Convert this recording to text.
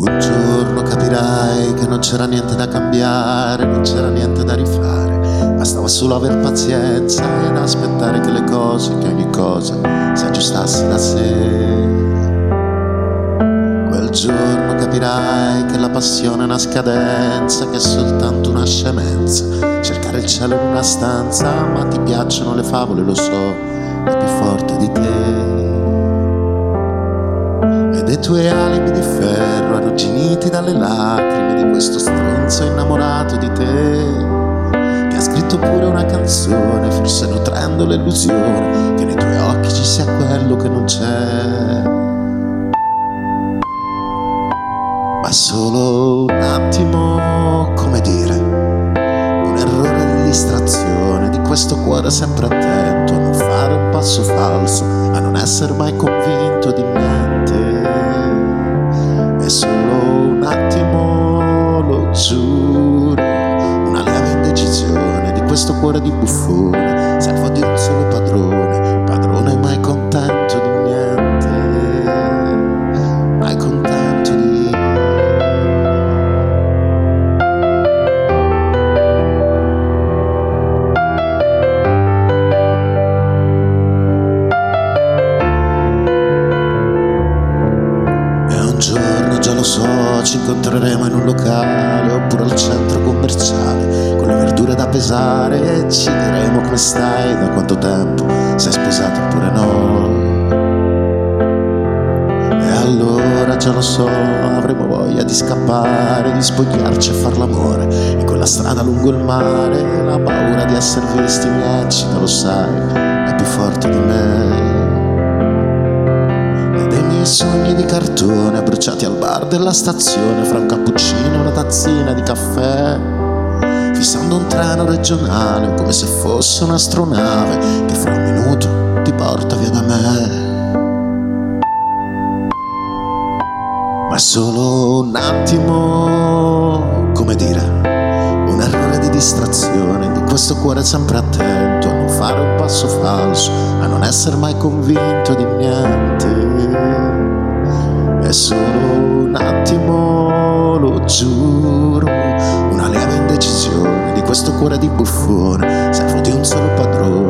Un giorno capirai che non c'era niente da cambiare, non c'era niente da rifare, bastava solo aver pazienza ed aspettare che le cose, che ogni cosa si aggiustasse da sé. Quel giorno capirai che la passione è una scadenza, che è soltanto una scemenza, cercare il cielo in una stanza, ma ti piacciono le favole, lo so, è più forte di te dei tuoi alibi di ferro arrugginiti dalle lacrime di questo stronzo innamorato di te che ha scritto pure una canzone forse nutrendo l'illusione che nei tuoi occhi ci sia quello che non c'è. Ma solo un attimo come dire un errore di distrazione di questo cuore sempre attento a non fare un passo falso a non essere mai convinto di niente attimo, lo giuro, una lieve indecisione di questo cuore di buffone, servo di un solo padrone, padrone mai contento di niente, mai contento di... E un giorno già lo so, ci incontreremo in un locale oppure al centro commerciale con le verdure da pesare e ci diremo come stai, da quanto tempo sei sposato oppure no. E allora già lo so, avremo voglia di scappare, di spogliarci e far l'amore in quella strada lungo il mare. La paura di essere visti mi eccita, lo sai, è più forte di me sogni di cartone bruciati al bar della stazione fra un cappuccino e una tazzina di caffè fissando un treno regionale come se fosse un'astronave che fra un minuto ti porta via da me ma è solo un attimo come dire un errore di distrazione di questo cuore sempre attento a non fare un passo falso, a non essere mai convinto di niente. È solo un attimo, lo giuro, una lieve indecisione di questo cuore di buffone, servo di un solo padrone,